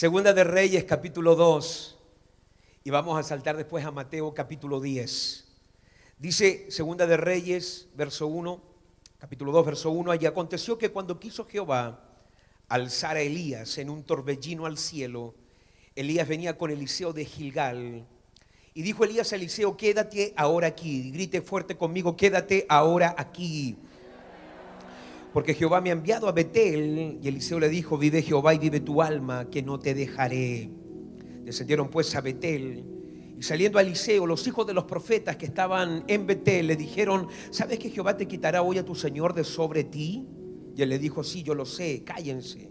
Segunda de Reyes, capítulo 2. Y vamos a saltar después a Mateo, capítulo 10. Dice Segunda de Reyes, verso 1, capítulo 2, verso 1. Y aconteció que cuando quiso Jehová alzar a Elías en un torbellino al cielo, Elías venía con Eliseo de Gilgal. Y dijo Elías a Eliseo, quédate ahora aquí. Grite fuerte conmigo, quédate ahora aquí porque Jehová me ha enviado a Betel. Y Eliseo le dijo, vive Jehová y vive tu alma, que no te dejaré. Descendieron pues a Betel. Y saliendo a Eliseo, los hijos de los profetas que estaban en Betel le dijeron, ¿sabes que Jehová te quitará hoy a tu Señor de sobre ti? Y él le dijo, sí, yo lo sé, cállense.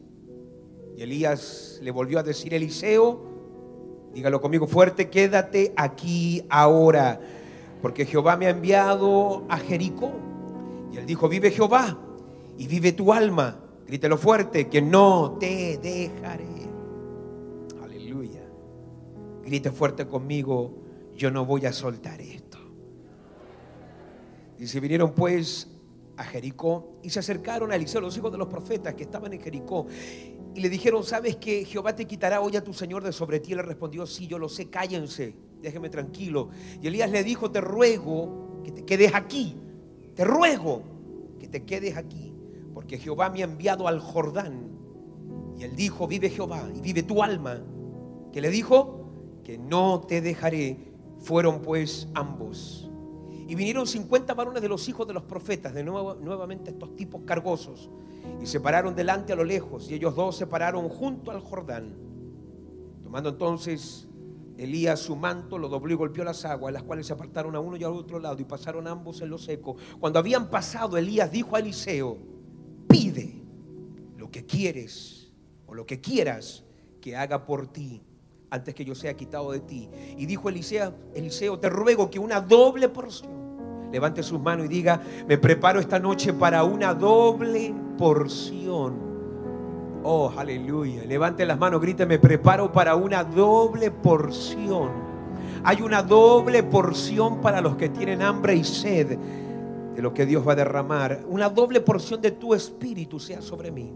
Y Elías le volvió a decir, Eliseo, dígalo conmigo fuerte, quédate aquí ahora, porque Jehová me ha enviado a Jericó. Y él dijo, vive Jehová y vive tu alma. Grítelo fuerte, que no te dejaré. Aleluya. Grite fuerte conmigo, yo no voy a soltar esto. Y se vinieron pues a Jericó y se acercaron a Eliseo, los hijos de los profetas que estaban en Jericó. Y le dijeron, ¿sabes que Jehová te quitará hoy a tu Señor de sobre ti? Él le respondió, sí, yo lo sé, cállense, déjeme tranquilo. Y Elías le dijo, te ruego que te quedes aquí, te ruego que te quedes aquí porque Jehová me ha enviado al Jordán. Y él dijo, vive Jehová y vive tu alma. Que le dijo, que no te dejaré. Fueron pues ambos. Y vinieron 50 varones de los hijos de los profetas, de nuevo, nuevamente estos tipos cargosos, y se pararon delante a lo lejos, y ellos dos se pararon junto al Jordán. Tomando entonces Elías su manto, lo dobló y golpeó las aguas, las cuales se apartaron a uno y al otro lado, y pasaron ambos en lo seco. Cuando habían pasado, Elías dijo a Eliseo, pide lo que quieres o lo que quieras que haga por ti antes que yo sea quitado de ti. Y dijo Eliseo, Eliseo, te ruego que una doble porción, levante sus manos y diga, me preparo esta noche para una doble porción. Oh, aleluya. Levante las manos, grite, me preparo para una doble porción. Hay una doble porción para los que tienen hambre y sed de lo que Dios va a derramar, una doble porción de tu espíritu sea sobre mí.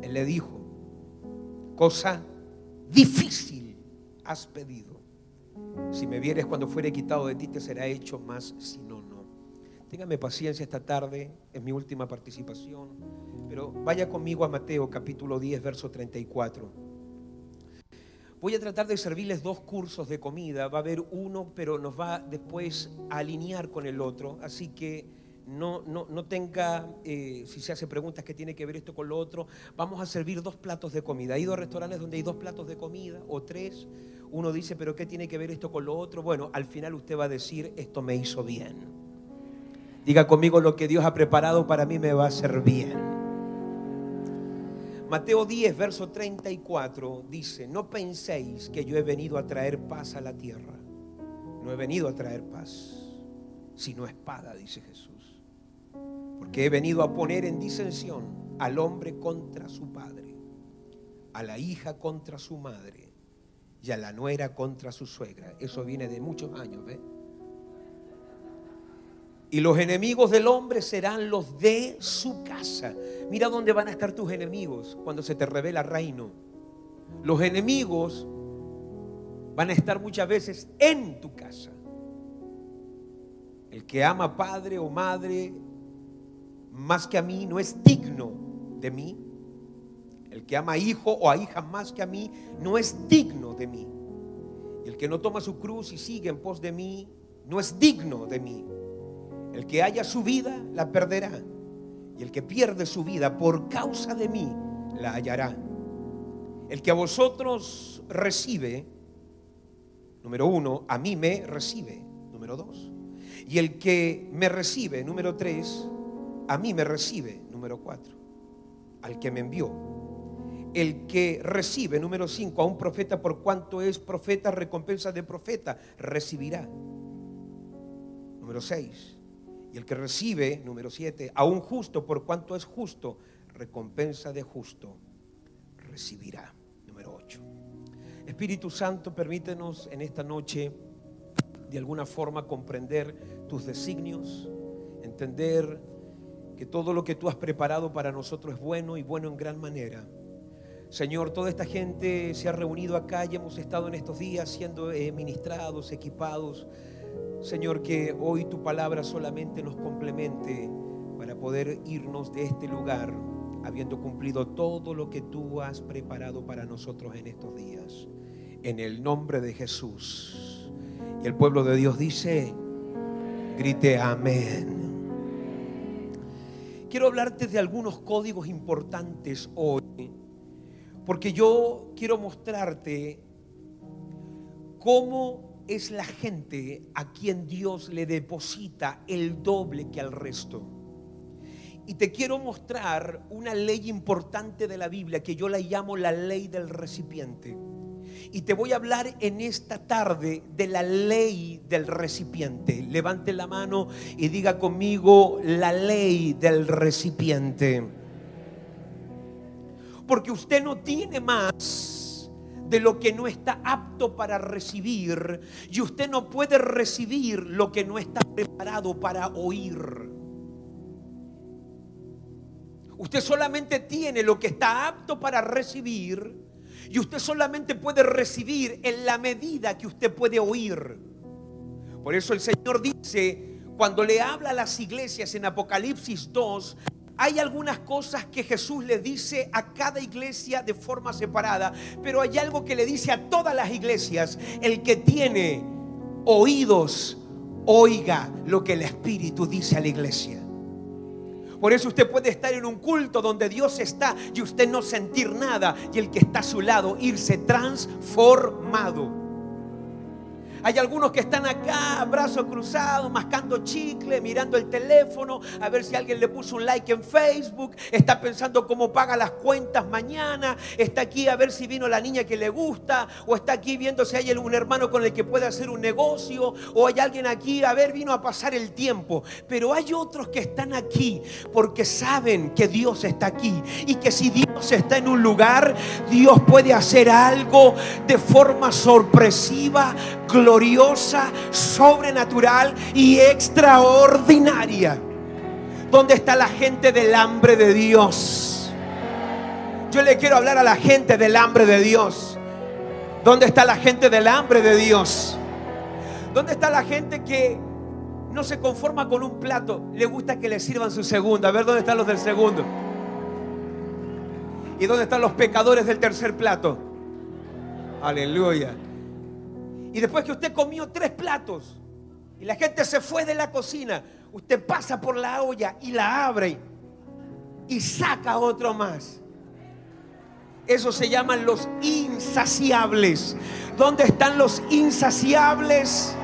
Él le dijo, cosa difícil has pedido. Si me vieres cuando fuere quitado de ti, te será hecho más, si no, no. Téngame paciencia esta tarde, es mi última participación, pero vaya conmigo a Mateo capítulo 10, verso 34. Voy a tratar de servirles dos cursos de comida. Va a haber uno, pero nos va después a alinear con el otro. Así que no, no, tenga, eh, si se hace preguntas que tiene que ver esto con lo otro, vamos a servir dos platos de comida. Hay dos restaurantes donde hay dos platos de comida o tres. Uno dice, pero ¿qué tiene que ver esto con lo otro? Bueno, al final usted va a decir, esto me hizo bien. Diga conmigo, lo que Dios ha preparado para mí me va a hacer bien. Mateo 10, verso 34 dice, no penséis que yo he venido a traer paz a la tierra. No he venido a traer paz, sino espada, dice Jesús porque he venido a poner en disensión al hombre contra su padre, a la hija contra su madre y a la nuera contra su suegra. Eso viene de muchos años, ¿ve? Y los enemigos del hombre serán los de su casa. Mira dónde van a estar tus enemigos cuando se te revela reino. Los enemigos van a estar muchas veces en tu casa. El que ama padre o madre más que a mí no es digno de mí. El que ama a hijo o a hija más que a mí no es digno de mí. El que no toma su cruz y sigue en pos de mí no es digno de mí. El que haya su vida la perderá. Y el que pierde su vida por causa de mí la hallará. El que a vosotros recibe, número uno, a mí me recibe, número dos. Y el que me recibe, número tres, a mí me recibe, número cuatro, al que me envió. El que recibe, número cinco, a un profeta por cuanto es profeta, recompensa de profeta, recibirá. Número seis. Y el que recibe, número siete, a un justo por cuanto es justo, recompensa de justo, recibirá. Número ocho. Espíritu Santo, permítenos en esta noche de alguna forma comprender tus designios, entender que todo lo que tú has preparado para nosotros es bueno y bueno en gran manera. Señor, toda esta gente se ha reunido acá y hemos estado en estos días siendo eh, ministrados, equipados. Señor, que hoy tu palabra solamente nos complemente para poder irnos de este lugar habiendo cumplido todo lo que tú has preparado para nosotros en estos días. En el nombre de Jesús. Y el pueblo de Dios dice, grite amén. Quiero hablarte de algunos códigos importantes hoy, porque yo quiero mostrarte cómo es la gente a quien Dios le deposita el doble que al resto. Y te quiero mostrar una ley importante de la Biblia que yo la llamo la ley del recipiente. Y te voy a hablar en esta tarde de la ley del recipiente. Levante la mano y diga conmigo la ley del recipiente. Porque usted no tiene más de lo que no está apto para recibir y usted no puede recibir lo que no está preparado para oír. Usted solamente tiene lo que está apto para recibir y usted solamente puede recibir en la medida que usted puede oír. Por eso el Señor dice, cuando le habla a las iglesias en Apocalipsis 2, hay algunas cosas que Jesús le dice a cada iglesia de forma separada, pero hay algo que le dice a todas las iglesias, el que tiene oídos, oiga lo que el Espíritu dice a la iglesia. Por eso usted puede estar en un culto donde Dios está y usted no sentir nada y el que está a su lado irse transformado. Hay algunos que están acá, brazos cruzados, mascando chicle, mirando el teléfono, a ver si alguien le puso un like en Facebook, está pensando cómo paga las cuentas mañana, está aquí a ver si vino la niña que le gusta, o está aquí viendo si hay un hermano con el que puede hacer un negocio, o hay alguien aquí, a ver, vino a pasar el tiempo. Pero hay otros que están aquí porque saben que Dios está aquí y que si Dios está en un lugar, Dios puede hacer algo de forma sorpresiva, gloriosa, sobrenatural y extraordinaria. ¿Dónde está la gente del hambre de Dios? Yo le quiero hablar a la gente del hambre de Dios. ¿Dónde está la gente del hambre de Dios? ¿Dónde está la gente que no se conforma con un plato? Le gusta que le sirvan su segundo. A ver dónde están los del segundo. ¿Y dónde están los pecadores del tercer plato? Aleluya. Y después que usted comió tres platos y la gente se fue de la cocina, usted pasa por la olla y la abre y saca otro más. Eso se llaman los insaciables. ¿Dónde están los insaciables?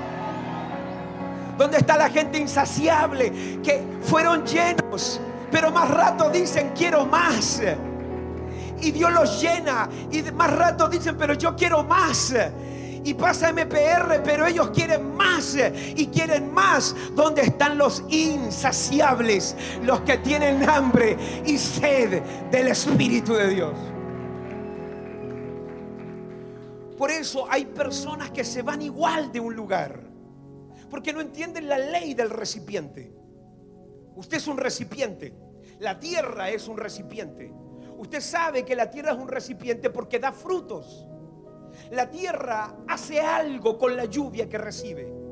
¿Dónde está la gente insaciable? Que fueron llenos, pero más rato dicen quiero más. Y Dios los llena. Y más rato dicen, pero yo quiero más y pasa MPR, pero ellos quieren más y quieren más. ¿Dónde están los insaciables? Los que tienen hambre y sed del Espíritu de Dios. Por eso hay personas que se van igual de un lugar, porque no entienden la ley del recipiente. Usted es un recipiente, la tierra es un recipiente. Usted sabe que la tierra es un recipiente porque da frutos la tierra hace algo con la lluvia que recibe.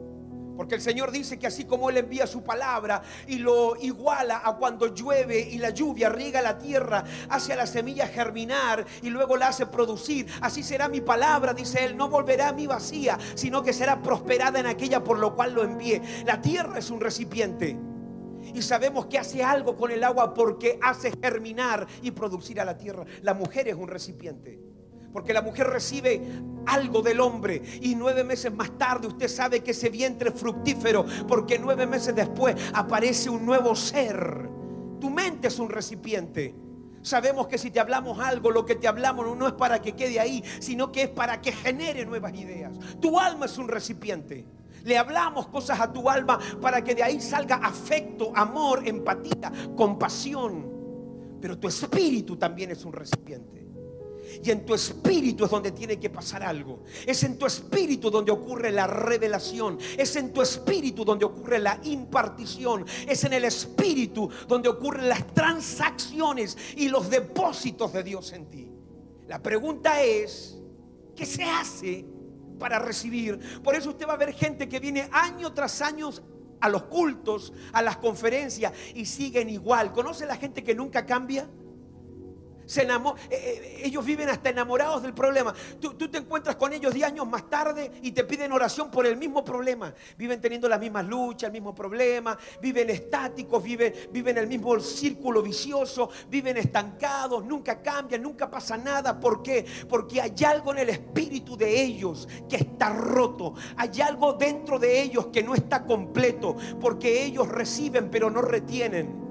Porque el Señor dice que así como Él envía su palabra y lo iguala a cuando llueve y la lluvia riega la tierra, hace a la semilla germinar y luego la hace producir, así será mi palabra, dice Él, no volverá a mí vacía, sino que será prosperada en aquella por lo cual lo envié. La tierra es un recipiente. Y sabemos que hace algo con el agua porque hace germinar y producir a la tierra. La mujer es un recipiente. Porque la mujer recibe algo del hombre y nueve meses más tarde usted sabe que ese vientre es fructífero porque nueve meses después aparece un nuevo ser. Tu mente es un recipiente. Sabemos que si te hablamos algo, lo que te hablamos no es para que quede ahí, sino que es para que genere nuevas ideas. Tu alma es un recipiente. Le hablamos cosas a tu alma para que de ahí salga afecto, amor, empatía, compasión. Pero tu espíritu también es un recipiente. Y en tu espíritu es donde tiene que pasar algo. Es en tu espíritu donde ocurre la revelación. Es en tu espíritu donde ocurre la impartición. Es en el espíritu donde ocurren las transacciones y los depósitos de Dios en ti. La pregunta es, ¿qué se hace para recibir? Por eso usted va a ver gente que viene año tras año a los cultos, a las conferencias y siguen igual. ¿Conoce la gente que nunca cambia? Se eh, eh, ellos viven hasta enamorados del problema. Tú, te encuentras con ellos 10 años más tarde y te piden oración por el mismo problema. Viven teniendo las mismas luchas, el mismo problema, viven estáticos, viven, viven el mismo círculo vicioso, viven estancados, nunca cambian, nunca pasa nada. ¿Por qué? Porque hay algo en el espíritu de ellos que está roto. Hay algo dentro de ellos que no está completo. Porque ellos reciben pero no retienen.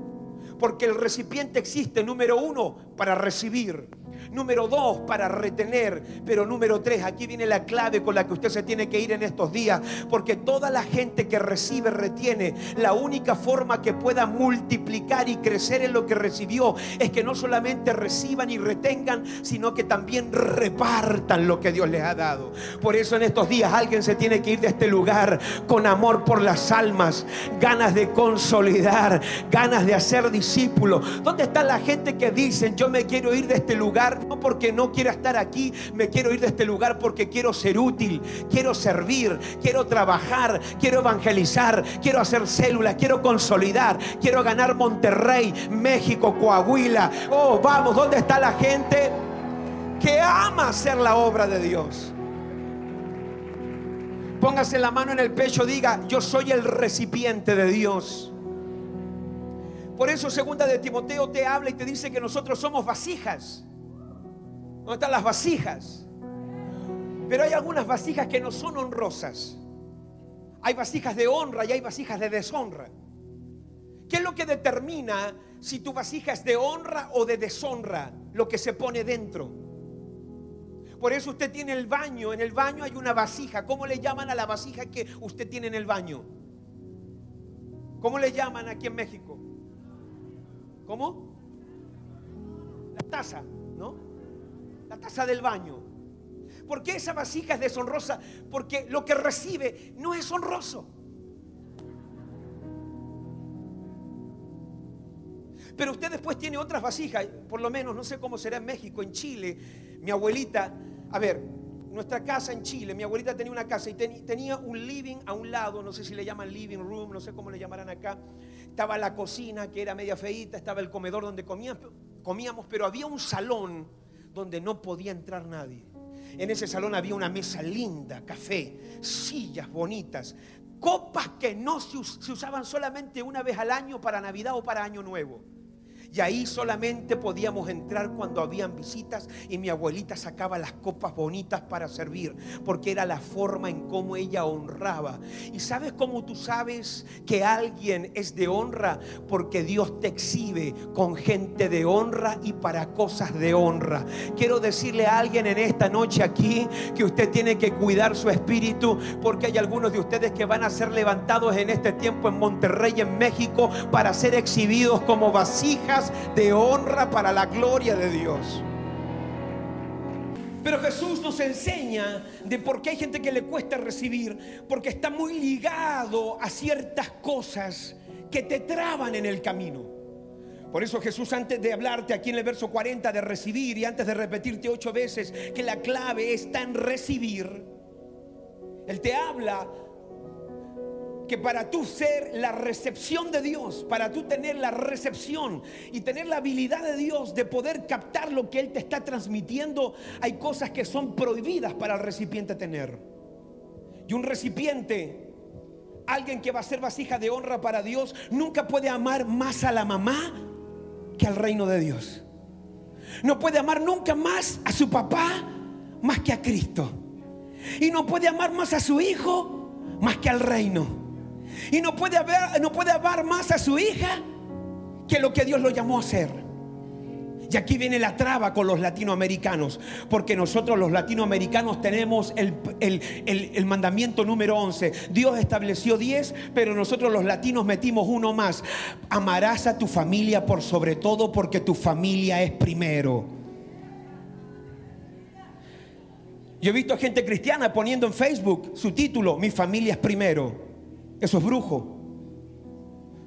Porque el recipiente existe, número uno, para recibir. Número dos, para retener. Pero número tres, aquí viene la clave con la que usted se tiene que ir en estos días. Porque toda la gente que recibe, retiene. La única forma que pueda multiplicar y crecer en lo que recibió es que no solamente reciban y retengan, sino que también repartan lo que Dios les ha dado. Por eso en estos días alguien se tiene que ir de este lugar con amor por las almas, ganas de consolidar, ganas de hacer discípulos. ¿Dónde está la gente que dicen, yo me quiero ir de este lugar no porque no quiera estar aquí, me quiero ir de este lugar porque quiero ser útil, quiero servir, quiero trabajar, quiero evangelizar, quiero hacer células, quiero consolidar, quiero ganar Monterrey, México, Coahuila. Oh, vamos, ¿dónde está la gente que ama hacer la obra de Dios? Póngase la mano en el pecho, diga, yo soy el recipiente de Dios. Por eso segunda de Timoteo te habla y te dice que nosotros somos vasijas. ¿Dónde están las vasijas? Pero hay algunas vasijas que no son honrosas. Hay vasijas de honra y hay vasijas de deshonra. ¿Qué es lo que determina si tu vasija es de honra o de deshonra? Lo que se pone dentro. Por eso usted tiene el baño. En el baño hay una vasija. ¿Cómo le llaman a la vasija que usted tiene en el baño? ¿Cómo le llaman aquí en México? ¿Cómo? La taza. La taza del baño. ¿Por qué esa vasija es deshonrosa? Porque lo que recibe no es honroso. Pero usted después tiene otras vasijas, por lo menos, no sé cómo será en México, en Chile. Mi abuelita, a ver, nuestra casa en Chile, mi abuelita tenía una casa y tenía un living a un lado, no sé si le llaman living room, no sé cómo le llamarán acá. Estaba la cocina que era media feita, estaba el comedor donde comíamos, pero había un salón donde no podía entrar nadie. En ese salón había una mesa linda, café, sillas bonitas, copas que no se, usaban solamente una vez al año para Navidad o para Año Nuevo. Y ahí solamente podíamos entrar cuando habían visitas y mi abuelita sacaba las copas bonitas para servir, porque era la forma en cómo ella honraba. ¿Y sabes cómo tú sabes que alguien es de honra? Porque Dios te exhibe con gente de honra y para cosas de honra. Quiero decirle a alguien en esta noche aquí que usted tiene que cuidar su espíritu, porque hay algunos de ustedes que van a ser levantados en este tiempo en Monterrey, en México, para ser exhibidos como vasijas de honra para la gloria de Dios. Pero Jesús nos enseña de por qué hay gente que le cuesta recibir, porque está muy ligado a ciertas cosas que te traban en el camino. Por eso Jesús antes de hablarte aquí en el verso 40 de recibir y antes de repetirte ocho veces que la clave está en recibir, Él te habla que para tú ser la recepción de Dios, para tú tener la recepción y tener la habilidad de Dios de poder captar lo que Él te está transmitiendo, hay cosas que son prohibidas para el recipiente tener. Y un recipiente, alguien que va a ser vasija de honra para Dios, nunca puede amar más a la mamá que al reino de Dios. No puede amar nunca más a su papá más que a Cristo. Y no puede amar más a su hijo más que al reino. Y no puede, haber, no puede amar más a su hija que lo que Dios lo llamó a hacer. Y aquí viene la traba con los latinoamericanos, porque nosotros los latinoamericanos tenemos el, el, mandamiento número 11. Dios estableció 10, pero nosotros los latinos metimos uno más. Amarás a tu familia por sobre todo porque tu familia es primero. Yo he visto gente cristiana poniendo en Facebook su título, mi familia es primero. Eso es brujo.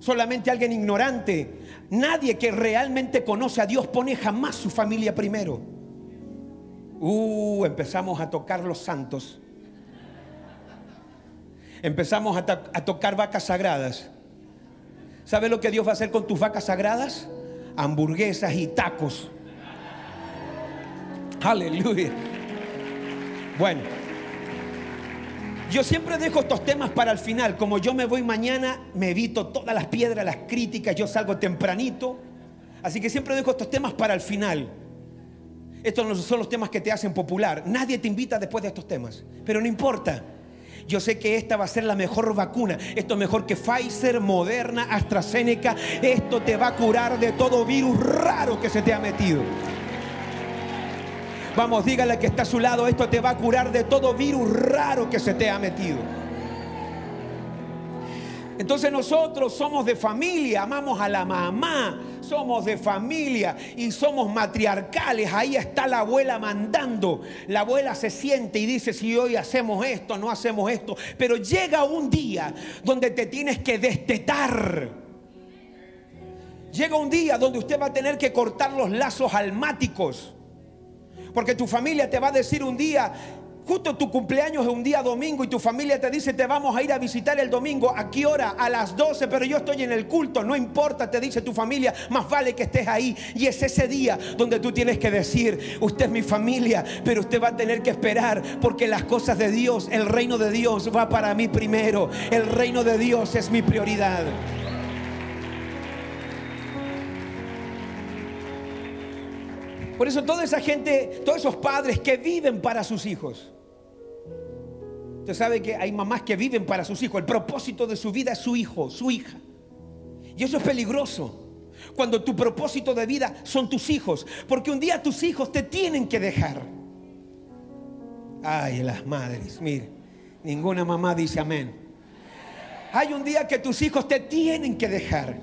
Solamente alguien ignorante. Nadie que realmente conoce a Dios pone jamás su familia primero. Uh, empezamos a tocar los santos. Empezamos a, to- a tocar vacas sagradas. ¿Sabes lo que Dios va a hacer con tus vacas sagradas? Hamburguesas y tacos. Aleluya. Bueno, yo siempre dejo estos temas para el final. Como yo me voy mañana, me evito todas las piedras, las críticas, yo salgo tempranito. Así que siempre dejo estos temas para el final. Estos no son los temas que te hacen popular. Nadie te invita después de estos temas. Pero no importa. Yo sé que esta va a ser la mejor vacuna. Esto es mejor que Pfizer, Moderna, AstraZeneca. Esto te va a curar de todo virus raro que se te ha metido. Vamos, dígale que está a su lado, esto te va a curar de todo virus raro que se te ha metido. Entonces nosotros somos de familia, amamos a la mamá, somos de familia y somos matriarcales. Ahí está la abuela mandando. La abuela se siente y dice si hoy hacemos esto, no hacemos esto. Pero llega un día donde te tienes que destetar. Llega un día donde usted va a tener que cortar los lazos almáticos. Porque tu familia te va a decir un día, justo tu cumpleaños es un día domingo y tu familia te dice, te vamos a ir a visitar el domingo. ¿A qué hora? A las 12, pero yo estoy en el culto. No importa, te dice tu familia, más vale que estés ahí. Y es ese día donde tú tienes que decir, usted es mi familia, pero usted va a tener que esperar porque las cosas de Dios, el reino de Dios va para mí primero. El reino de Dios es mi prioridad. Por eso toda esa gente, todos esos padres que viven para sus hijos. Usted sabe que hay mamás que viven para sus hijos. El propósito de su vida es su hijo, su hija. Y eso es peligroso. Cuando tu propósito de vida son tus hijos. Porque un día tus hijos te tienen que dejar. Ay, las madres, mire. Ninguna mamá dice amén. Hay un día que tus hijos te tienen que dejar.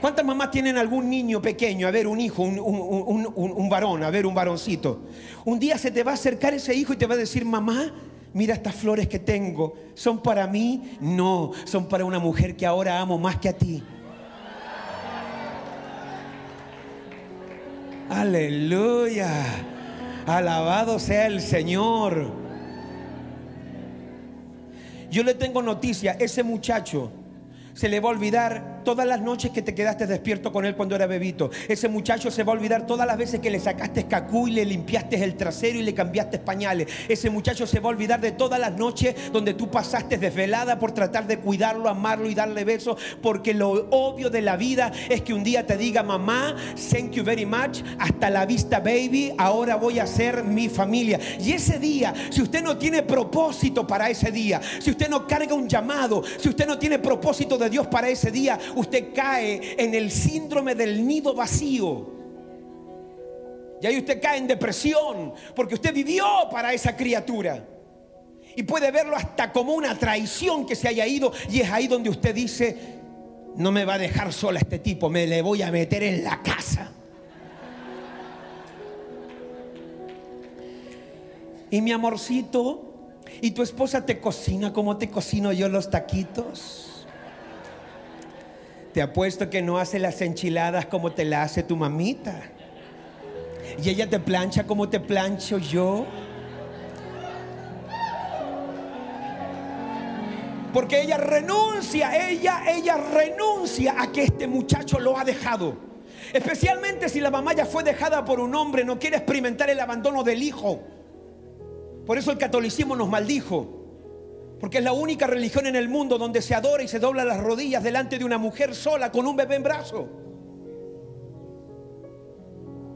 ¿Cuántas mamás tienen algún niño pequeño? A ver, un hijo, un, un- un- un- varón, a ver, un varoncito. Un día se te va a acercar ese hijo y te va a decir, mamá, mira estas flores que tengo. ¿Son para mí? No, son para una mujer que ahora amo más que a ti. Aleluya. Alabado sea el Señor. Yo le tengo noticia, ese muchacho se le va a olvidar todas las noches que te quedaste despierto con él cuando era bebito. Ese muchacho se va a olvidar todas las veces que le sacaste cacú y le limpiaste el trasero y le cambiaste pañales. Ese muchacho se va a olvidar de todas las noches donde tú pasaste desvelada por tratar de cuidarlo, amarlo y darle besos. Porque lo obvio de la vida es que un día te diga, mamá, thank you very much, hasta la vista baby, ahora voy a ser mi familia. Y ese día, si usted no tiene propósito para ese día, si usted no carga un llamado, si usted no tiene propósito de Dios para ese día, usted cae en el síndrome del nido vacío. Y ahí usted cae en depresión porque usted vivió para esa criatura. Y puede verlo hasta como una traición que se haya ido. Y es ahí donde usted dice, no me va a dejar sola este tipo, me le voy a meter en la casa. Y mi amorcito, ¿y tu esposa te cocina como te cocino yo los taquitos? Te apuesto que no hace las enchiladas como te la hace tu mamita. Y ella te plancha como te plancho yo. Porque ella renuncia, ella, ella renuncia a que este muchacho lo ha dejado. Especialmente si la mamá ya fue dejada por un hombre, no quiere experimentar el abandono del hijo. Por eso el catolicismo nos maldijo. Porque es la única religión en el mundo donde se adora y se dobla las rodillas delante de una mujer sola con un bebé en brazo.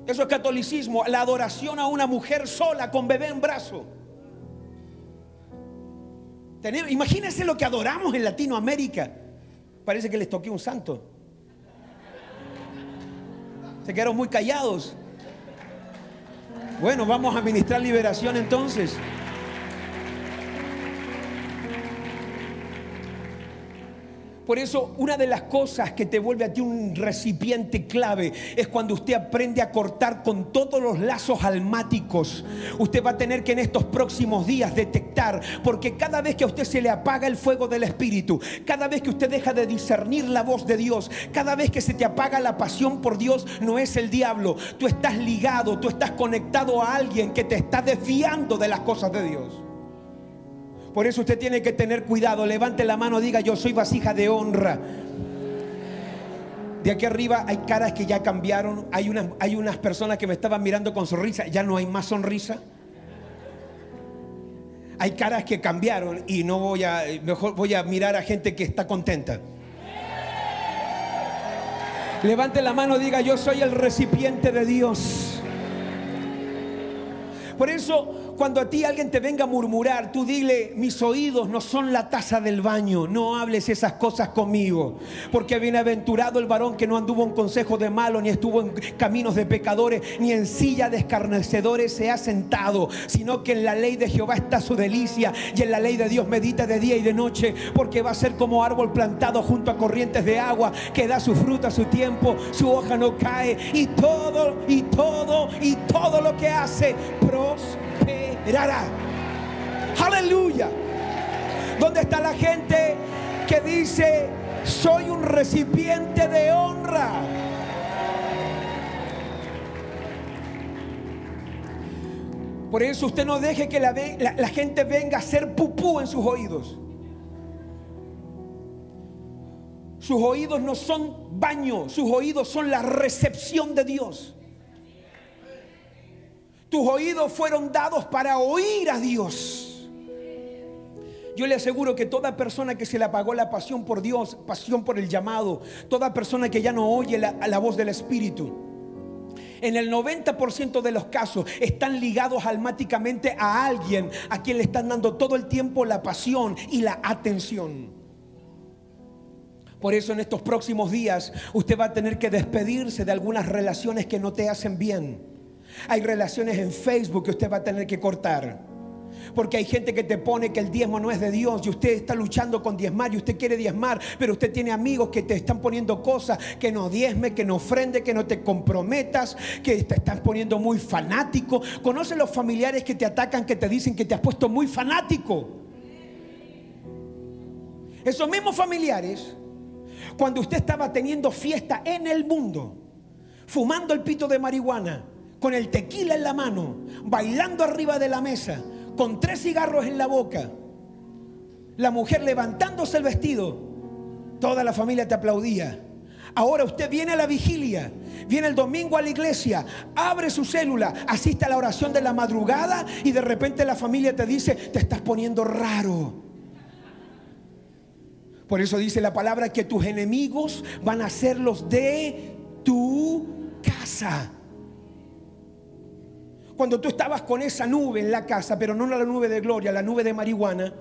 Eso es catolicismo, la adoración a una mujer sola con bebé en brazo. Imagínense lo que adoramos en Latinoamérica. Parece que les toqué un santo. Se quedaron muy callados. Bueno, vamos a ministrar liberación entonces. Por eso una de las cosas que te vuelve a ti un recipiente clave es cuando usted aprende a cortar con todos los lazos almáticos. Usted va a tener que en estos próximos días detectar, porque cada vez que a usted se le apaga el fuego del Espíritu, cada vez que usted deja de discernir la voz de Dios, cada vez que se te apaga la pasión por Dios, no es el diablo. Tú estás ligado, tú estás conectado a alguien que te está desviando de las cosas de Dios. Por eso usted tiene que tener cuidado. Levante la mano, diga yo soy vasija de honra. De aquí arriba hay caras que ya cambiaron. Hay unas, hay unas personas que me estaban mirando con sonrisa. Ya no hay más sonrisa. Hay caras que cambiaron y no voy a, mejor voy a mirar a gente que está contenta. Levante la mano, diga yo soy el recipiente de Dios. Por eso cuando a ti alguien te venga a murmurar, tú dile, mis oídos no son la taza del baño, no hables esas cosas conmigo. Porque bienaventurado el varón que no anduvo en consejo de malo, ni estuvo en caminos de pecadores, ni en silla de escarnecedores se ha sentado, sino que en la ley de Jehová está su delicia y en la ley de Dios medita de día y de noche, porque va a ser como árbol plantado junto a corrientes de agua, que da su fruta a su tiempo, su hoja no cae, y todo, y todo, y todo lo que hace prospera. Aleluya. ¿Dónde está la gente que dice, soy un recipiente de honra? Por eso usted no deje que la, la, gente venga a hacer pupú en sus oídos. Sus oídos no son baño, sus oídos son la recepción de Dios. Tus oídos fueron dados para oír a Dios. Yo le aseguro que toda persona que se le apagó la pasión por Dios, pasión por el llamado, toda persona que ya no oye la, voz del Espíritu, en el 90% de los casos están ligados almáticamente a alguien a quien le están dando todo el tiempo la pasión y la atención. Por eso en estos próximos días usted va a tener que despedirse de algunas relaciones que no te hacen bien. Hay relaciones en Facebook que usted va a tener que cortar. Porque hay gente que te pone que el diezmo no es de Dios y usted está luchando con diezmar y usted quiere diezmar, pero usted tiene amigos que te están poniendo cosas que no diezme, que no ofrende, que no te comprometas, que te están poniendo muy fanático. Conoce los familiares que te atacan, que te dicen que te has puesto muy fanático. Esos mismos familiares, cuando usted estaba teniendo fiesta en el mundo, fumando el pito de marihuana, con el tequila en la mano, bailando arriba de la mesa, con tres cigarros en la boca, la mujer levantándose el vestido, toda la familia te aplaudía. Ahora usted viene a la vigilia, viene el domingo a la iglesia, abre su célula, asiste a la oración de la madrugada y de repente la familia te dice, te estás poniendo raro. Por eso dice la palabra que tus enemigos van a ser los de tu casa. Cuando tú estabas con esa nube en la casa, pero no la nube de gloria, la nube de marihuana.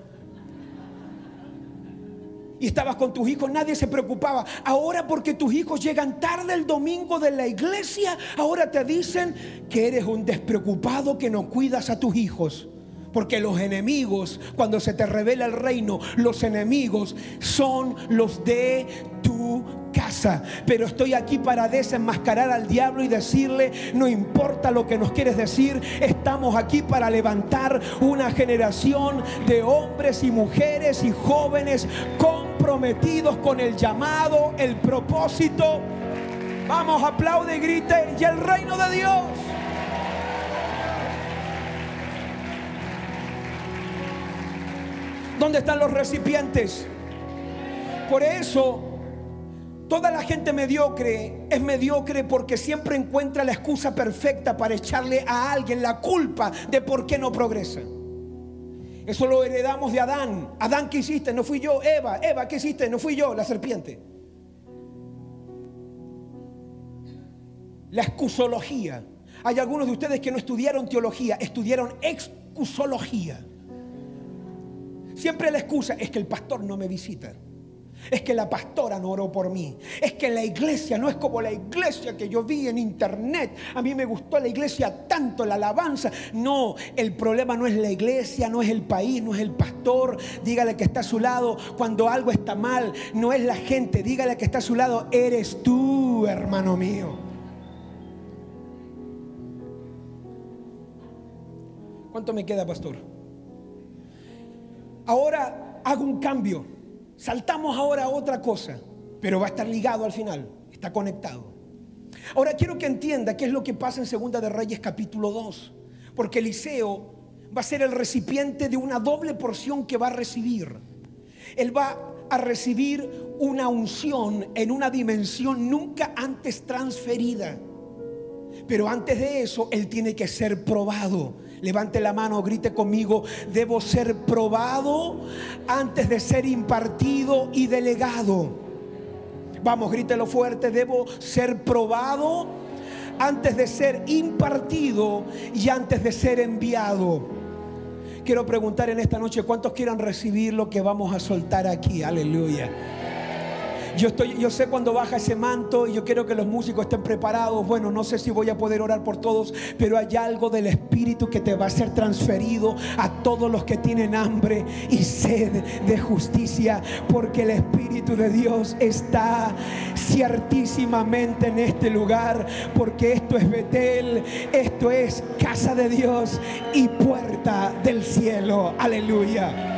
Y estabas con tus hijos, nadie se preocupaba. Ahora porque tus hijos llegan tarde el domingo de la iglesia, ahora te dicen que eres un despreocupado que no cuidas a tus hijos. Porque los enemigos, cuando se te revela el reino, los enemigos son los de tu casa. Pero estoy aquí para desenmascarar al diablo y decirle, no importa lo que nos quieres decir, estamos aquí para levantar una generación de hombres y mujeres y jóvenes comprometidos con el llamado, el propósito. Vamos, aplaude y grite, y el reino de Dios. ¿Dónde están los recipientes? Por eso, toda la gente mediocre es mediocre porque siempre encuentra la excusa perfecta para echarle a alguien la culpa de por qué no progresa. Eso lo heredamos de Adán. Adán, ¿qué hiciste? No fui yo. Eva, Eva, ¿qué hiciste? No fui yo, la serpiente. La excusología. Hay algunos de ustedes que no estudiaron teología, estudiaron excusología. Siempre la excusa es que el pastor no me visita. Es que la pastora no oró por mí. Es que la iglesia no es como la iglesia que yo vi en internet. A mí me gustó la iglesia tanto, la alabanza. No, el problema no es la iglesia, no es el país, no es el pastor. Dígale que está a su lado cuando algo está mal. No es la gente. Dígale que está a su lado. Eres tú, hermano mío. ¿Cuánto me queda, pastor? Ahora hago un cambio. Saltamos ahora a otra cosa, pero va a estar ligado al final, está conectado. Ahora quiero que entienda qué es lo que pasa en Segunda de Reyes capítulo 2, porque Eliseo va a ser el recipiente de una doble porción que va a recibir. Él va a recibir una unción en una dimensión nunca antes transferida. Pero antes de eso, él tiene que ser probado. Levante la mano, grite conmigo, debo ser probado antes de ser impartido y delegado. Vamos, grítelo fuerte, debo ser probado antes de ser impartido y antes de ser enviado. Quiero preguntar en esta noche, ¿cuántos quieran recibir lo que vamos a soltar aquí? Aleluya. Yo, estoy, yo sé cuando baja ese manto y yo quiero que los músicos estén preparados. Bueno, no sé si voy a poder orar por todos, pero hay algo del Espíritu que te va a ser transferido a todos los que tienen hambre y sed de justicia, porque el Espíritu de Dios está ciertísimamente en este lugar, porque esto es Betel, esto es casa de Dios y puerta del cielo. Aleluya.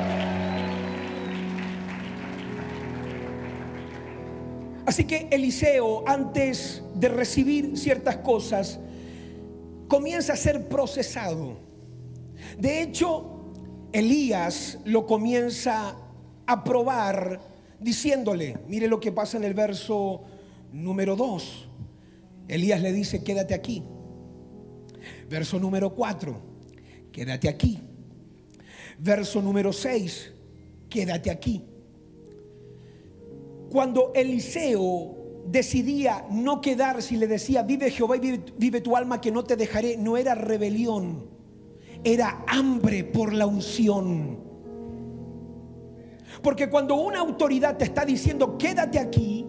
Así que Eliseo, antes de recibir ciertas cosas, comienza a ser procesado. De hecho, Elías lo comienza a probar diciéndole, mire lo que pasa en el verso número 2. Elías le dice, quédate aquí. Verso número 4, quédate aquí. Verso número 6, quédate aquí. Cuando Eliseo decidía no quedarse y le decía, vive Jehová y vive, tu alma que no te dejaré, no era rebelión, era hambre por la unción. Porque cuando una autoridad te está diciendo, quédate aquí,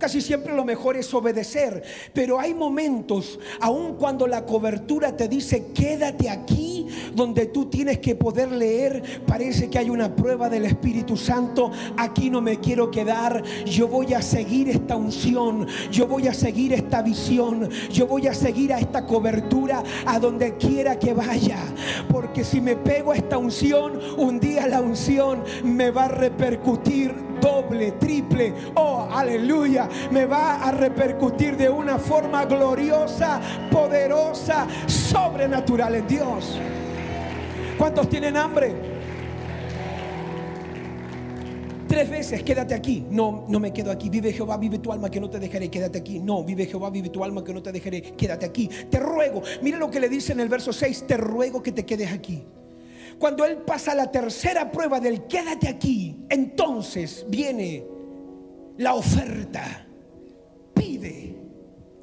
Casi siempre lo mejor es obedecer, pero hay momentos, aun cuando la cobertura te dice quédate aquí, donde tú tienes que poder leer, parece que hay una prueba del Espíritu Santo, aquí no me quiero quedar, yo voy a seguir esta unción, yo voy a seguir esta visión, yo voy a seguir a esta cobertura a donde quiera que vaya, porque si me pego a esta unción, un día la unción me va a repercutir doble, triple, oh, aleluya, me va a repercutir de una forma gloriosa, poderosa, sobrenatural en Dios. ¿Cuántos tienen hambre? Tres veces, quédate aquí. No, no me quedo aquí. Vive Jehová, vive tu alma que no te dejaré. Quédate aquí. No, vive Jehová, vive tu alma que no te dejaré. Quédate aquí. Te ruego. Mira lo que le dice en el verso 6. Te ruego que te quedes aquí. Cuando él pasa la tercera prueba del quédate aquí, entonces viene la oferta. Pide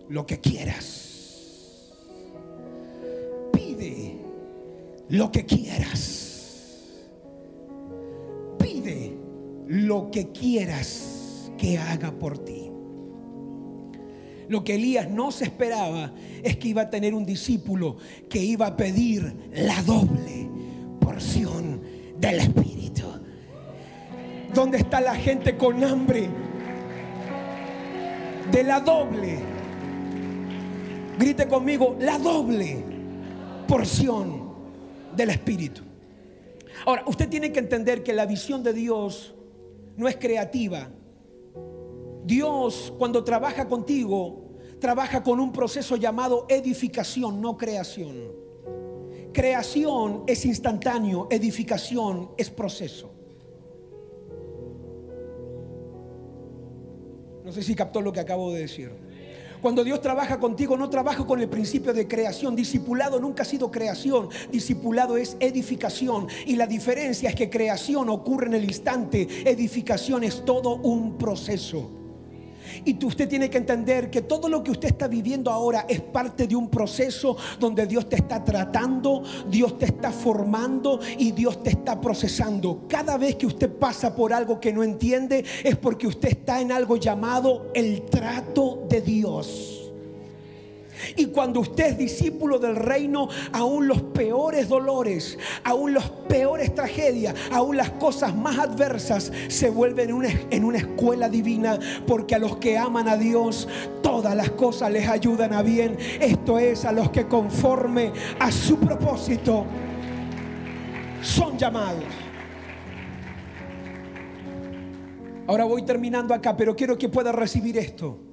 lo que quieras. Pide lo que quieras. Pide lo que quieras que haga por ti. Lo que Elías no se esperaba es que iba a tener un discípulo que iba a pedir la doble del Espíritu. ¿Dónde está la gente con hambre? De la doble. Grite conmigo, la doble porción del Espíritu. Ahora, usted tiene que entender que la visión de Dios no es creativa. Dios cuando trabaja contigo, trabaja con un proceso llamado edificación, no creación. Creación es instantáneo, edificación es proceso. No sé si captó lo que acabo de decir. Cuando Dios trabaja contigo, no trabaja con el principio de creación. Discipulado nunca ha sido creación. Discipulado es edificación. Y la diferencia es que creación ocurre en el instante. Edificación es todo un proceso. Y tú- usted tiene que entender que todo lo que usted está viviendo ahora es parte de un proceso donde Dios te está tratando, Dios te está formando y Dios te está procesando. Cada vez que usted pasa por algo que no entiende es porque usted está en algo llamado el trato de Dios. Y cuando usted es discípulo del reino, aún los peores dolores, aún las peores tragedias, aún las cosas más adversas se vuelven en una, en una escuela divina, porque a los que aman a Dios, todas las cosas les ayudan a bien. Esto es a los que conforme a su propósito son llamados. Ahora voy terminando acá, pero quiero que pueda recibir esto.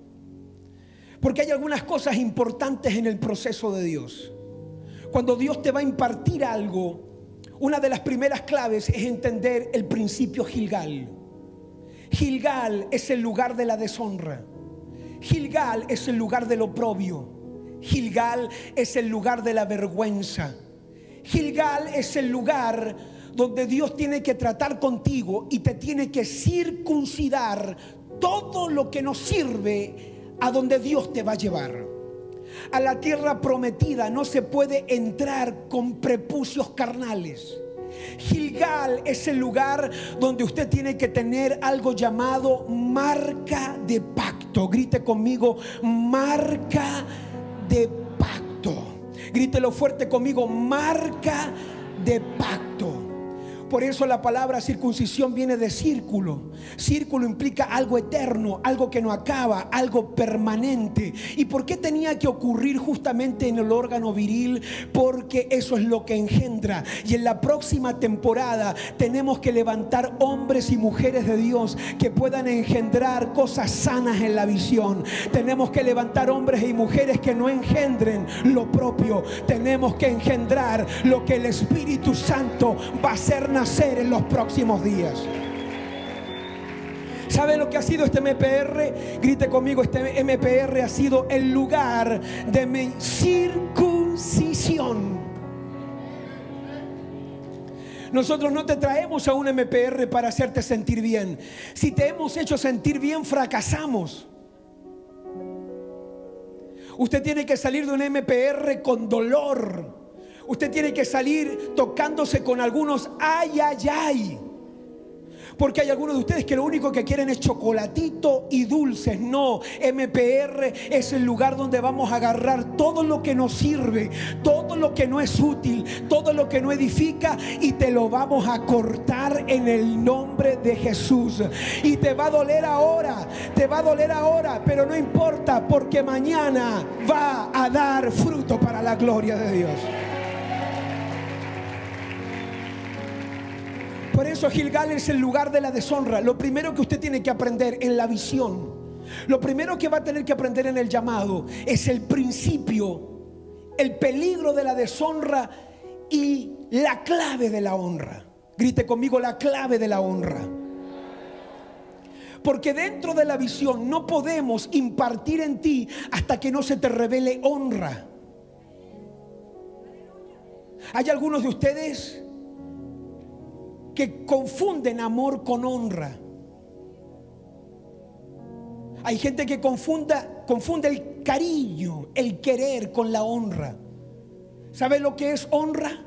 Porque hay algunas cosas importantes en el proceso de Dios. Cuando Dios te va a impartir algo, una de las primeras claves es entender el principio Gilgal. Gilgal es el lugar de la deshonra. Gilgal es el lugar del oprobio. Gilgal es el lugar de la vergüenza. Gilgal es el lugar donde Dios tiene que tratar contigo y te tiene que circuncidar todo lo que nos sirve a donde Dios te va a llevar. A la tierra prometida no se puede entrar con prepucios carnales. Gilgal es el lugar donde usted tiene que tener algo llamado marca de pacto. Grite conmigo, marca de pacto. Grítelo fuerte conmigo, marca de pacto. Por eso la palabra circuncisión viene de círculo. Círculo implica algo eterno, algo que no acaba, algo permanente. ¿Y por qué tenía que ocurrir justamente en el órgano viril? Porque eso es lo que engendra. Y en la próxima temporada tenemos que levantar hombres y mujeres de Dios que puedan engendrar cosas sanas en la visión. Tenemos que levantar hombres y mujeres que no engendren lo propio. Tenemos que engendrar lo que el Espíritu Santo va a hacer en los próximos días. ¿Sabe lo que ha sido este MPR? Grite conmigo, este MPR ha sido el lugar de mi circuncisión. Nosotros no te traemos a un MPR para hacerte sentir bien. Si te hemos hecho sentir bien, fracasamos. Usted tiene que salir de un MPR con dolor. Usted tiene que salir tocándose con algunos ay, ay, ay. Porque hay algunos de ustedes que lo único que quieren es chocolatito y dulces. No, MPR es el lugar donde vamos a agarrar todo lo que nos sirve, todo lo que no es útil, todo lo que no edifica y te lo vamos a cortar en el nombre de Jesús. Y te va a doler ahora, te va a doler ahora, pero no importa porque mañana va a dar fruto para la gloria de Dios. Por eso Gilgal es el lugar de la deshonra. Lo primero que usted tiene que aprender en la visión, lo primero que va a tener que aprender en el llamado es el principio, el peligro de la deshonra y la clave de la honra. Grite conmigo la clave de la honra. Porque dentro de la visión no podemos impartir en ti hasta que no se te revele honra. Hay algunos de ustedes que confunden amor con honra. Hay gente que confunda, confunde el cariño, el querer con la honra. ¿Sabe lo que es honra?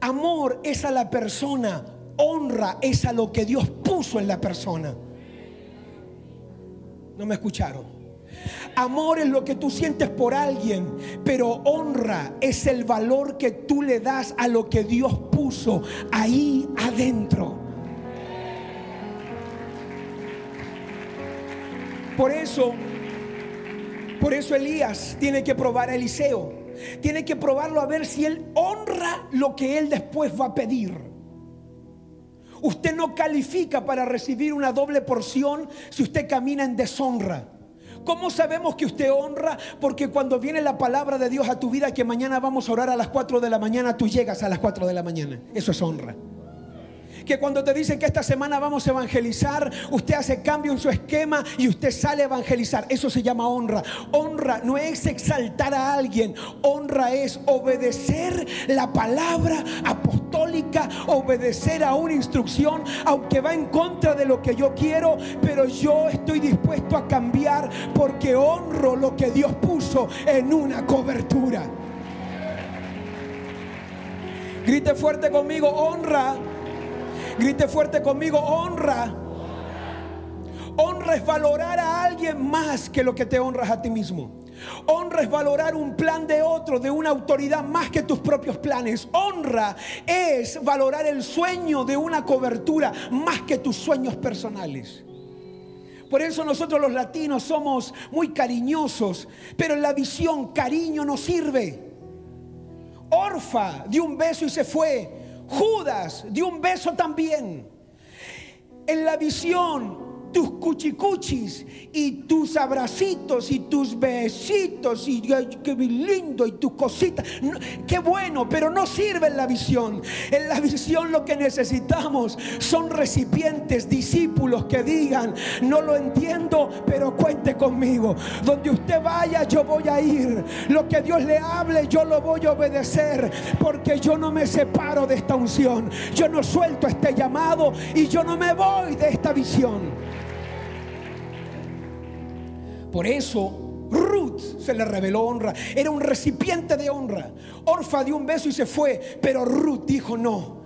Amor es a la persona, honra es a lo que Dios puso en la persona. No me escucharon. Amor es lo que tú sientes por alguien, pero honra es el valor que tú le das a lo que Dios puso ahí adentro. Por eso, por eso Elías tiene que probar a Eliseo. Tiene que probarlo a ver si él honra lo que él después va a pedir. Usted no califica para recibir una doble porción si usted camina en deshonra. ¿Cómo sabemos que usted honra? Porque cuando viene la palabra de Dios a tu vida, que mañana vamos a orar a las 4 de la mañana, tú llegas a las 4 de la mañana. Eso es honra. Que cuando te dicen que esta semana vamos a evangelizar, usted hace cambio en su esquema y usted sale a evangelizar. Eso se llama honra. Honra no es exaltar a alguien, honra es obedecer la palabra apostólica obedecer a una instrucción, aunque va en contra de lo que yo quiero, pero yo estoy dispuesto a cambiar porque honro lo que Dios puso en una cobertura. Grite fuerte conmigo, honra. Grite fuerte conmigo, honra. Honra es valorar a alguien más que lo que te honras a ti mismo. Honra es valorar un plan de otro, de una autoridad más que tus propios planes. Honra es valorar el sueño de una cobertura más que tus sueños personales. Por eso nosotros los latinos somos muy cariñosos, pero en la visión cariño no sirve. Orfa dio un beso y se fue. Judas dio un beso también. En la visión tus cuchicuchis y tus abracitos y tus besitos y qué lindo y tus cositas. qué bueno, pero no sirve en la visión. En la visión lo que necesitamos son recipientes, discípulos que digan, no lo entiendo, pero cuente conmigo. Donde usted vaya, yo voy a ir. Lo que Dios le hable, yo lo voy a obedecer, porque yo no me separo de esta unción. Yo no suelto este llamado y yo no me voy de esta visión. Por eso Ruth se le reveló honra. Era un recipiente de honra. Orfa dio un beso y se fue. Pero Ruth dijo no.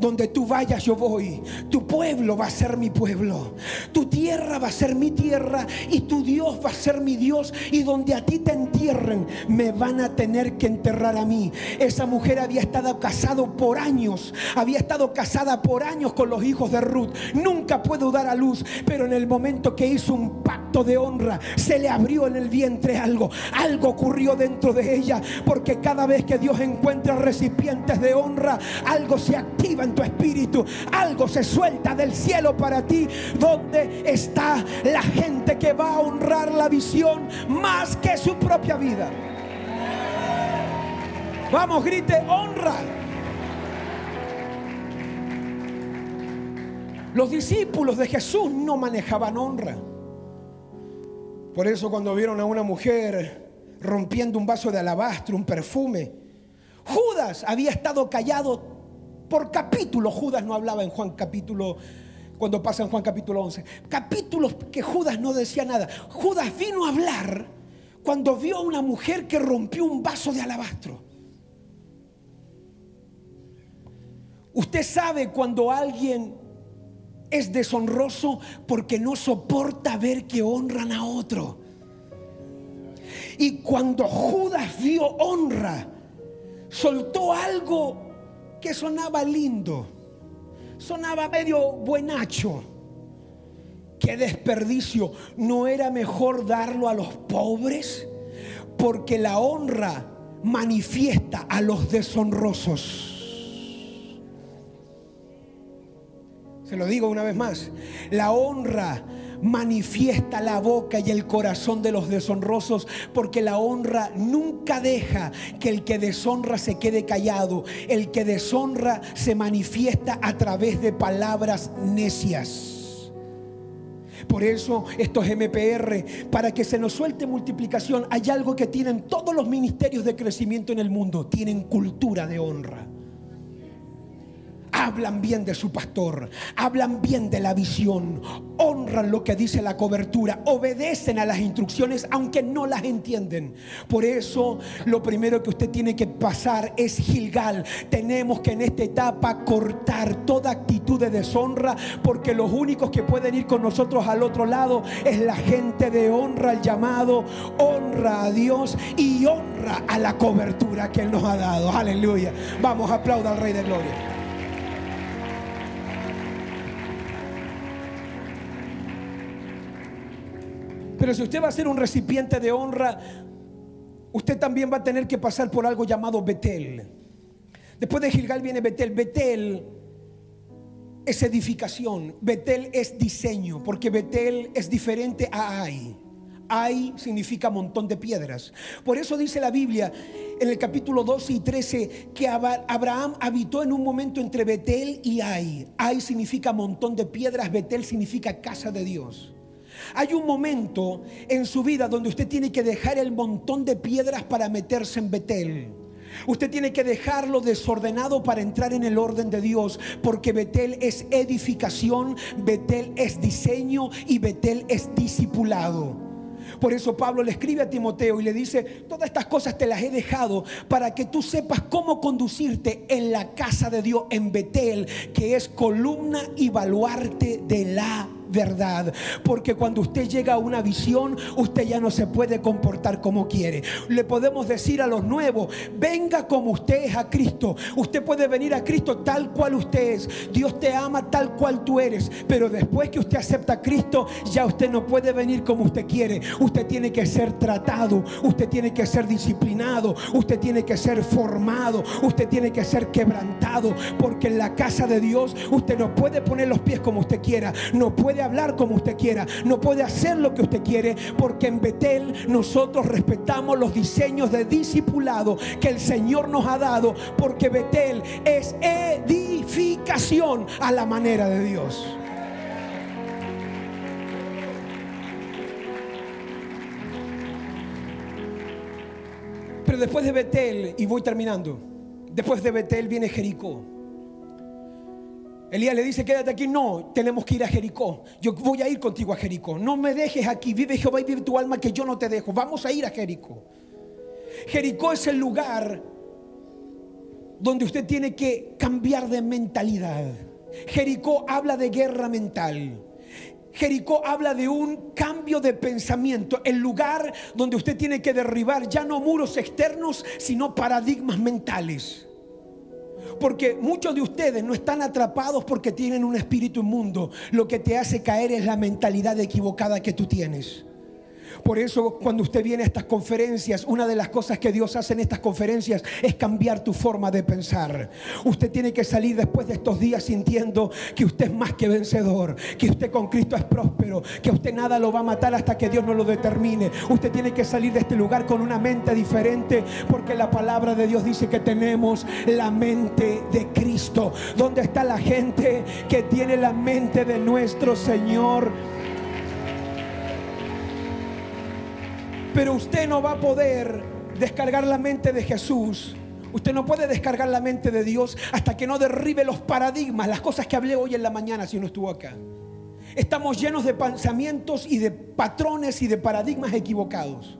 Donde tú vayas yo voy. Tu pueblo va a ser mi pueblo. Tu tierra va a ser mi tierra. Y tu Dios va a ser mi Dios. Y donde a ti te entierren, me van a tener que enterrar a mí. Esa mujer había estado casado por años. Había estado casada por años con los hijos de Ruth. Nunca pudo dar a luz. Pero en el momento que hizo un pacto de honra, se le abrió en el vientre algo. Algo ocurrió dentro de ella. Porque cada vez que Dios encuentra recipientes de honra, algo se activa tu espíritu. Algo se suelta del cielo para ti. ¿Dónde está la gente que va a honrar la visión más que su propia vida? Vamos, grite, honra. Los discípulos de Jesús no manejaban honra. Por eso cuando vieron a una mujer rompiendo un vaso de alabastro, un perfume, Judas había estado callado por capítulo. Judas no hablaba en Juan capítulo, cuando pasa en Juan capítulo 11. Capítulos que Judas no decía nada. Judas vino a hablar cuando vio a una mujer que rompió un vaso de alabastro. Usted sabe cuando alguien es deshonroso porque no soporta ver que honran a otro. Y cuando Judas vio honra, soltó algo que sonaba lindo, sonaba medio buenacho. Qué desperdicio. ¿No era mejor darlo a los pobres? Porque la honra manifiesta a los deshonrosos. Se lo digo una vez más. La honra manifiesta la boca y el corazón de los deshonrosos, porque la honra nunca deja que el que deshonra se quede callado. El que deshonra se manifiesta a través de palabras necias. Por eso estos MPR, para que se nos suelte multiplicación, hay algo que tienen todos los ministerios de crecimiento en el mundo, tienen cultura de honra hablan bien de su pastor, hablan bien de la visión, honran lo que dice la cobertura, obedecen a las instrucciones aunque no las entienden. Por eso lo primero que usted tiene que pasar es Gilgal. Tenemos que en esta etapa cortar toda actitud de deshonra porque los únicos que pueden ir con nosotros al otro lado es la gente de honra al llamado, honra a Dios y honra a la cobertura que Él nos ha dado. Aleluya. Vamos, aplauda al Rey de Gloria. Pero si usted va a ser un recipiente de honra, usted también va a tener que pasar por algo llamado Betel. Después de Gilgal viene Betel. Betel es edificación. Betel es diseño, porque Betel es diferente a Ai. Ai significa montón de piedras. Por eso dice la Biblia en el capítulo 12 y 13 que Abraham habitó en un momento entre Betel y Ai. Ai significa montón de piedras, Betel significa casa de Dios. Hay un momento en su vida donde usted tiene que dejar el montón de piedras para meterse en Betel. Usted tiene que dejarlo desordenado para entrar en el orden de Dios, porque Betel es edificación, Betel es diseño y Betel es discipulado. Por eso Pablo le escribe a Timoteo y le dice, todas estas cosas te las he dejado para que tú sepas cómo conducirte en la casa de Dios, en Betel, que es columna y baluarte de la verdad. Porque cuando usted llega a una visión, usted ya no se puede comportar como quiere. Le podemos decir a los nuevos, venga como usted es a Cristo. Usted puede venir a Cristo tal cual usted es. Dios te ama tal cual tú eres. Pero después que usted acepta a Cristo, ya usted no puede venir como usted quiere. Usted tiene que ser tratado. Usted tiene que ser disciplinado. Usted tiene que ser formado. Usted tiene que ser quebrantado. Porque en la casa de Dios usted no puede poner los pies como usted quiera. No puede hablar como usted quiera, no puede hacer lo que usted quiere, porque en Betel nosotros respetamos los diseños de discipulado que el Señor nos ha dado, porque Betel es edificación a la manera de Dios. Pero después de Betel, y voy terminando, después de Betel viene Jericó. Elías le dice, quédate aquí. No, tenemos que ir a Jericó. Yo voy a ir contigo a Jericó. No me dejes aquí. Vive Jehová y vive tu alma que yo no te dejo. Vamos a ir a Jericó. Jericó es el lugar donde usted tiene que cambiar de mentalidad. Jericó habla de guerra mental. Jericó habla de un cambio de pensamiento, el lugar donde usted tiene que derribar ya no muros externos, sino paradigmas mentales. Porque muchos de ustedes no están atrapados porque tienen un espíritu inmundo. Lo que te hace caer es la mentalidad equivocada que tú tienes. Por eso cuando usted viene a estas conferencias, una de las cosas que Dios hace en estas conferencias es cambiar tu forma de pensar. Usted tiene que salir después de estos días sintiendo que usted es más que vencedor, que usted con Cristo es próspero, que usted nada lo va a matar hasta que Dios no lo determine. Usted tiene que salir de este lugar con una mente diferente porque la palabra de Dios dice que tenemos la mente de Cristo. ¿Dónde está la gente que tiene la mente de nuestro Señor? Pero usted no va a poder descargar la mente de Jesús. Usted no puede descargar la mente de Dios hasta que no derribe los paradigmas, las cosas que hablé hoy en la mañana si no estuvo acá. Estamos llenos de pensamientos y de patrones y de paradigmas equivocados.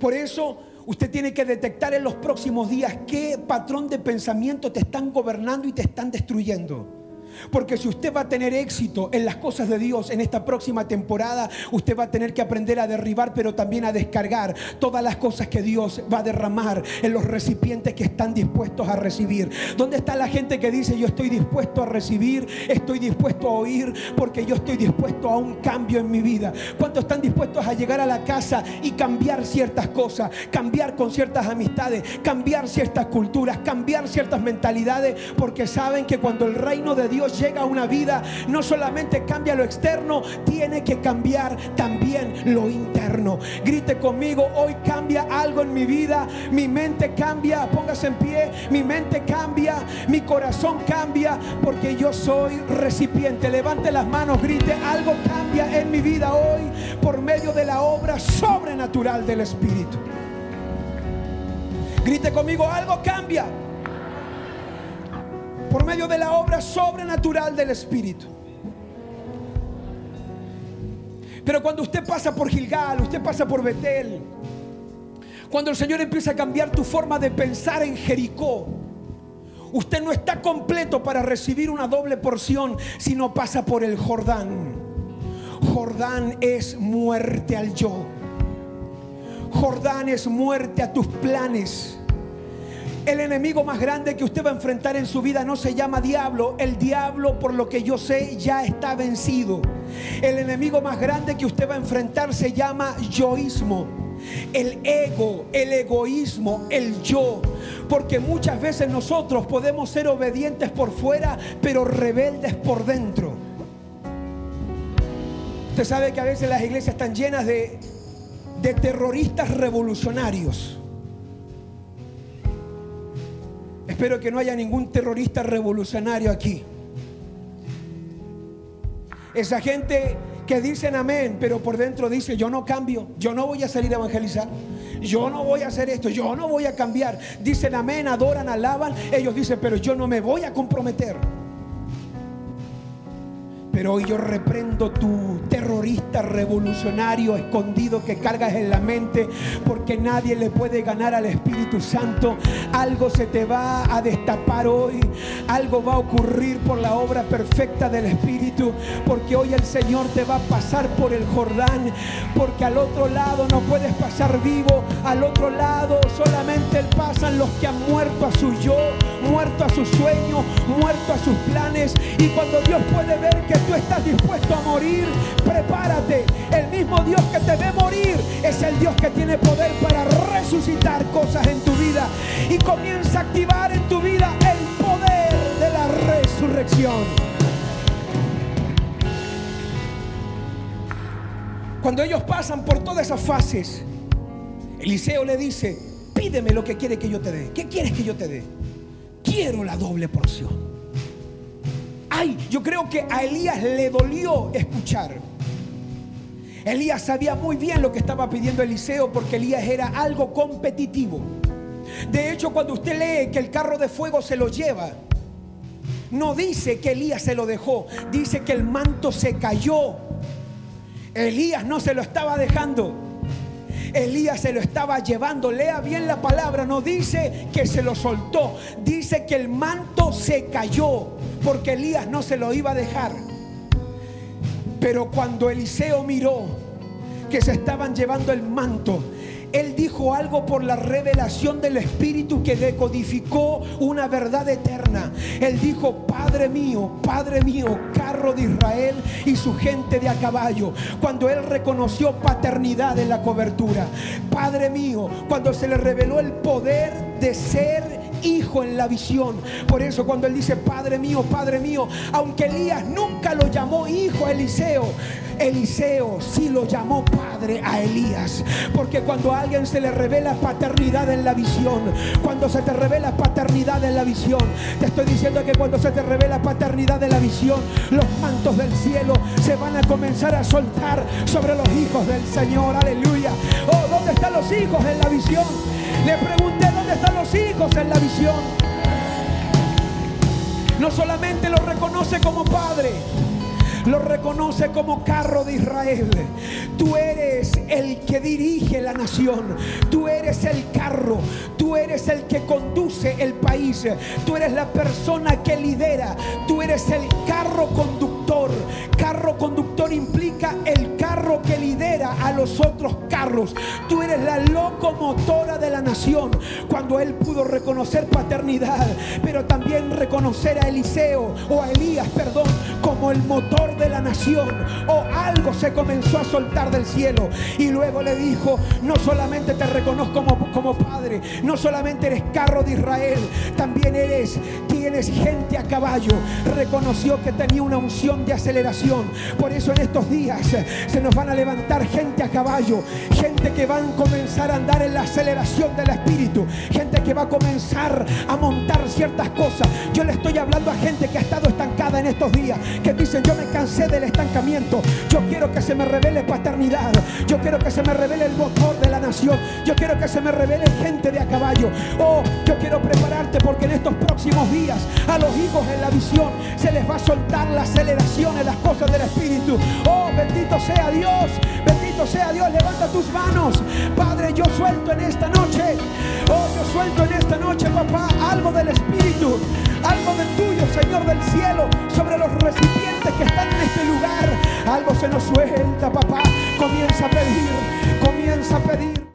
Por eso usted tiene que detectar en los próximos días qué patrón de pensamiento te están gobernando y te están destruyendo. Porque si usted va a tener éxito en las cosas de Dios en esta próxima temporada, usted va a tener que aprender a derribar, pero también a descargar todas las cosas que Dios va a derramar en los recipientes que están dispuestos a recibir. ¿Dónde está la gente que dice yo estoy dispuesto a recibir, estoy dispuesto a oír, porque yo estoy dispuesto a un cambio en mi vida? ¿Cuántos están dispuestos a llegar a la casa y cambiar ciertas cosas, cambiar con ciertas amistades, cambiar ciertas culturas, cambiar ciertas mentalidades, porque saben que cuando el reino de Dios llega a una vida, no solamente cambia lo externo, tiene que cambiar también lo interno. Grite conmigo, hoy cambia algo en mi vida, mi mente cambia, póngase en pie, mi mente cambia, mi corazón cambia, porque yo soy recipiente. Levante las manos, grite, algo cambia en mi vida hoy por medio de la obra sobrenatural del Espíritu. Grite conmigo, algo cambia por medio de la obra sobrenatural del Espíritu. Pero cuando usted pasa por Gilgal, usted pasa por Betel, cuando el Señor empieza a cambiar tu forma de pensar en Jericó, usted no está completo para recibir una doble porción si no pasa por el Jordán. Jordán es muerte al yo. Jordán es muerte a tus planes. El enemigo más grande que usted va a enfrentar en su vida no se llama diablo. El diablo, por lo que yo sé, ya está vencido. El enemigo más grande que usted va a enfrentar se llama yoísmo. El ego, el egoísmo, el yo. Porque muchas veces nosotros podemos ser obedientes por fuera, pero rebeldes por dentro. Usted sabe que a veces las iglesias están llenas de, de terroristas revolucionarios Espero que no haya ningún terrorista revolucionario aquí. Esa gente que dicen amén, pero por dentro dice, yo no cambio, yo no voy a salir a evangelizar, yo no voy a hacer esto, yo no voy a cambiar. Dicen amén, adoran, alaban, ellos dicen, pero yo no me voy a comprometer. Pero hoy yo reprendo tu terrorista revolucionario escondido que cargas en la mente porque nadie le puede ganar al Espíritu Santo. Algo se te va a destapar hoy. Algo va a ocurrir por la obra perfecta del Espíritu. Porque hoy el Señor te va a pasar por el Jordán. Porque al otro lado no puedes pasar vivo. Al otro lado solamente pasan los que han muerto a su yo, muerto a su sueño, muerto a sus planes. Y cuando Dios puede ver que tú estás dispuesto a morir, prepárate. El mismo Dios que te ve morir es el Dios que tiene poder para resucitar cosas en tu vida. Y comienza a activar en tu vida el poder de la resurrección. Cuando ellos pasan por todas esas fases, Eliseo le dice, pídeme lo que quiere que yo te dé. ¿Qué quieres que yo te dé? Quiero la doble porción yo creo que a Elías le dolió escuchar. Elías sabía muy bien lo que estaba pidiendo Eliseo porque Elías era algo competitivo. De hecho, cuando usted lee que el carro de fuego se lo lleva, no dice que Elías se lo dejó, dice que el manto se cayó. Elías no se lo estaba dejando. Elías se lo estaba llevando. Lea bien la palabra, no dice que se lo soltó, dice que el manto se cayó porque Elías no se lo iba a dejar. Pero cuando Eliseo miró que se estaban llevando el manto, él dijo algo por la revelación del Espíritu que decodificó una verdad eterna. Él dijo, Padre mío, Padre mío, carro de Israel y su gente de a caballo. Cuando él reconoció paternidad en la cobertura. Padre mío, cuando se le reveló el poder de ser hijo en la visión. Por eso cuando él dice, Padre mío, Padre mío, aunque Elías nunca lo llamó hijo a Eliseo, Eliseo sí lo llamó padre a Elías. Porque cuando a alguien se le revela paternidad en la visión, cuando se te revela paternidad en la visión, te estoy diciendo que cuando se te revela paternidad en la visión, los mantos del cielo se van a comenzar a soltar sobre los hijos del Señor. Aleluya. Oh, ¿dónde están los hijos en la visión? Le pregunté dónde están los hijos en la visión. No solamente lo reconoce como padre, lo reconoce como carro de Israel. Tú eres el que dirige la nación. Tú eres el carro. Tú eres el que conduce el país. Tú eres la persona que lidera. Tú eres el carro conductor. Los otros carros. Tú eres la locomotora de la nación. Cuando él pudo reconocer paternidad, pero también reconocer a Eliseo o a Elías, perdón, como el motor de la nación o algo se comenzó a soltar del cielo y luego le dijo, no solamente te reconozco como, como padre, no solamente eres carro de Israel, también eres, tienes gente a caballo. Reconoció que tenía una unción de aceleración. Por eso en estos días se nos van a levantar gente a caballo, gente que van a comenzar a andar en la aceleración del Espíritu, gente que va a comenzar a montar ciertas cosas. Yo le estoy hablando a gente que ha estado estancada en estos días, que dicen, yo me cansé del estancamiento. Yo quiero que se me revele paternidad. Yo quiero que se me revele el motor de la nación. Yo quiero que se me revele gente de a caballo. Oh, yo quiero prepararte porque en estos próximos días a los hijos en la visión se les va a soltar la aceleración en las cosas del Espíritu. Oh, bendito sea Dios. Bendito Bendito sea Dios, levanta tus manos. Padre, yo suelto en esta noche. Oh, yo suelto en esta noche, papá, algo del Espíritu, algo del tuyo, Señor del cielo, sobre los recipientes que están en este lugar. Algo se nos suelta, papá. Comienza a pedir, comienza a pedir.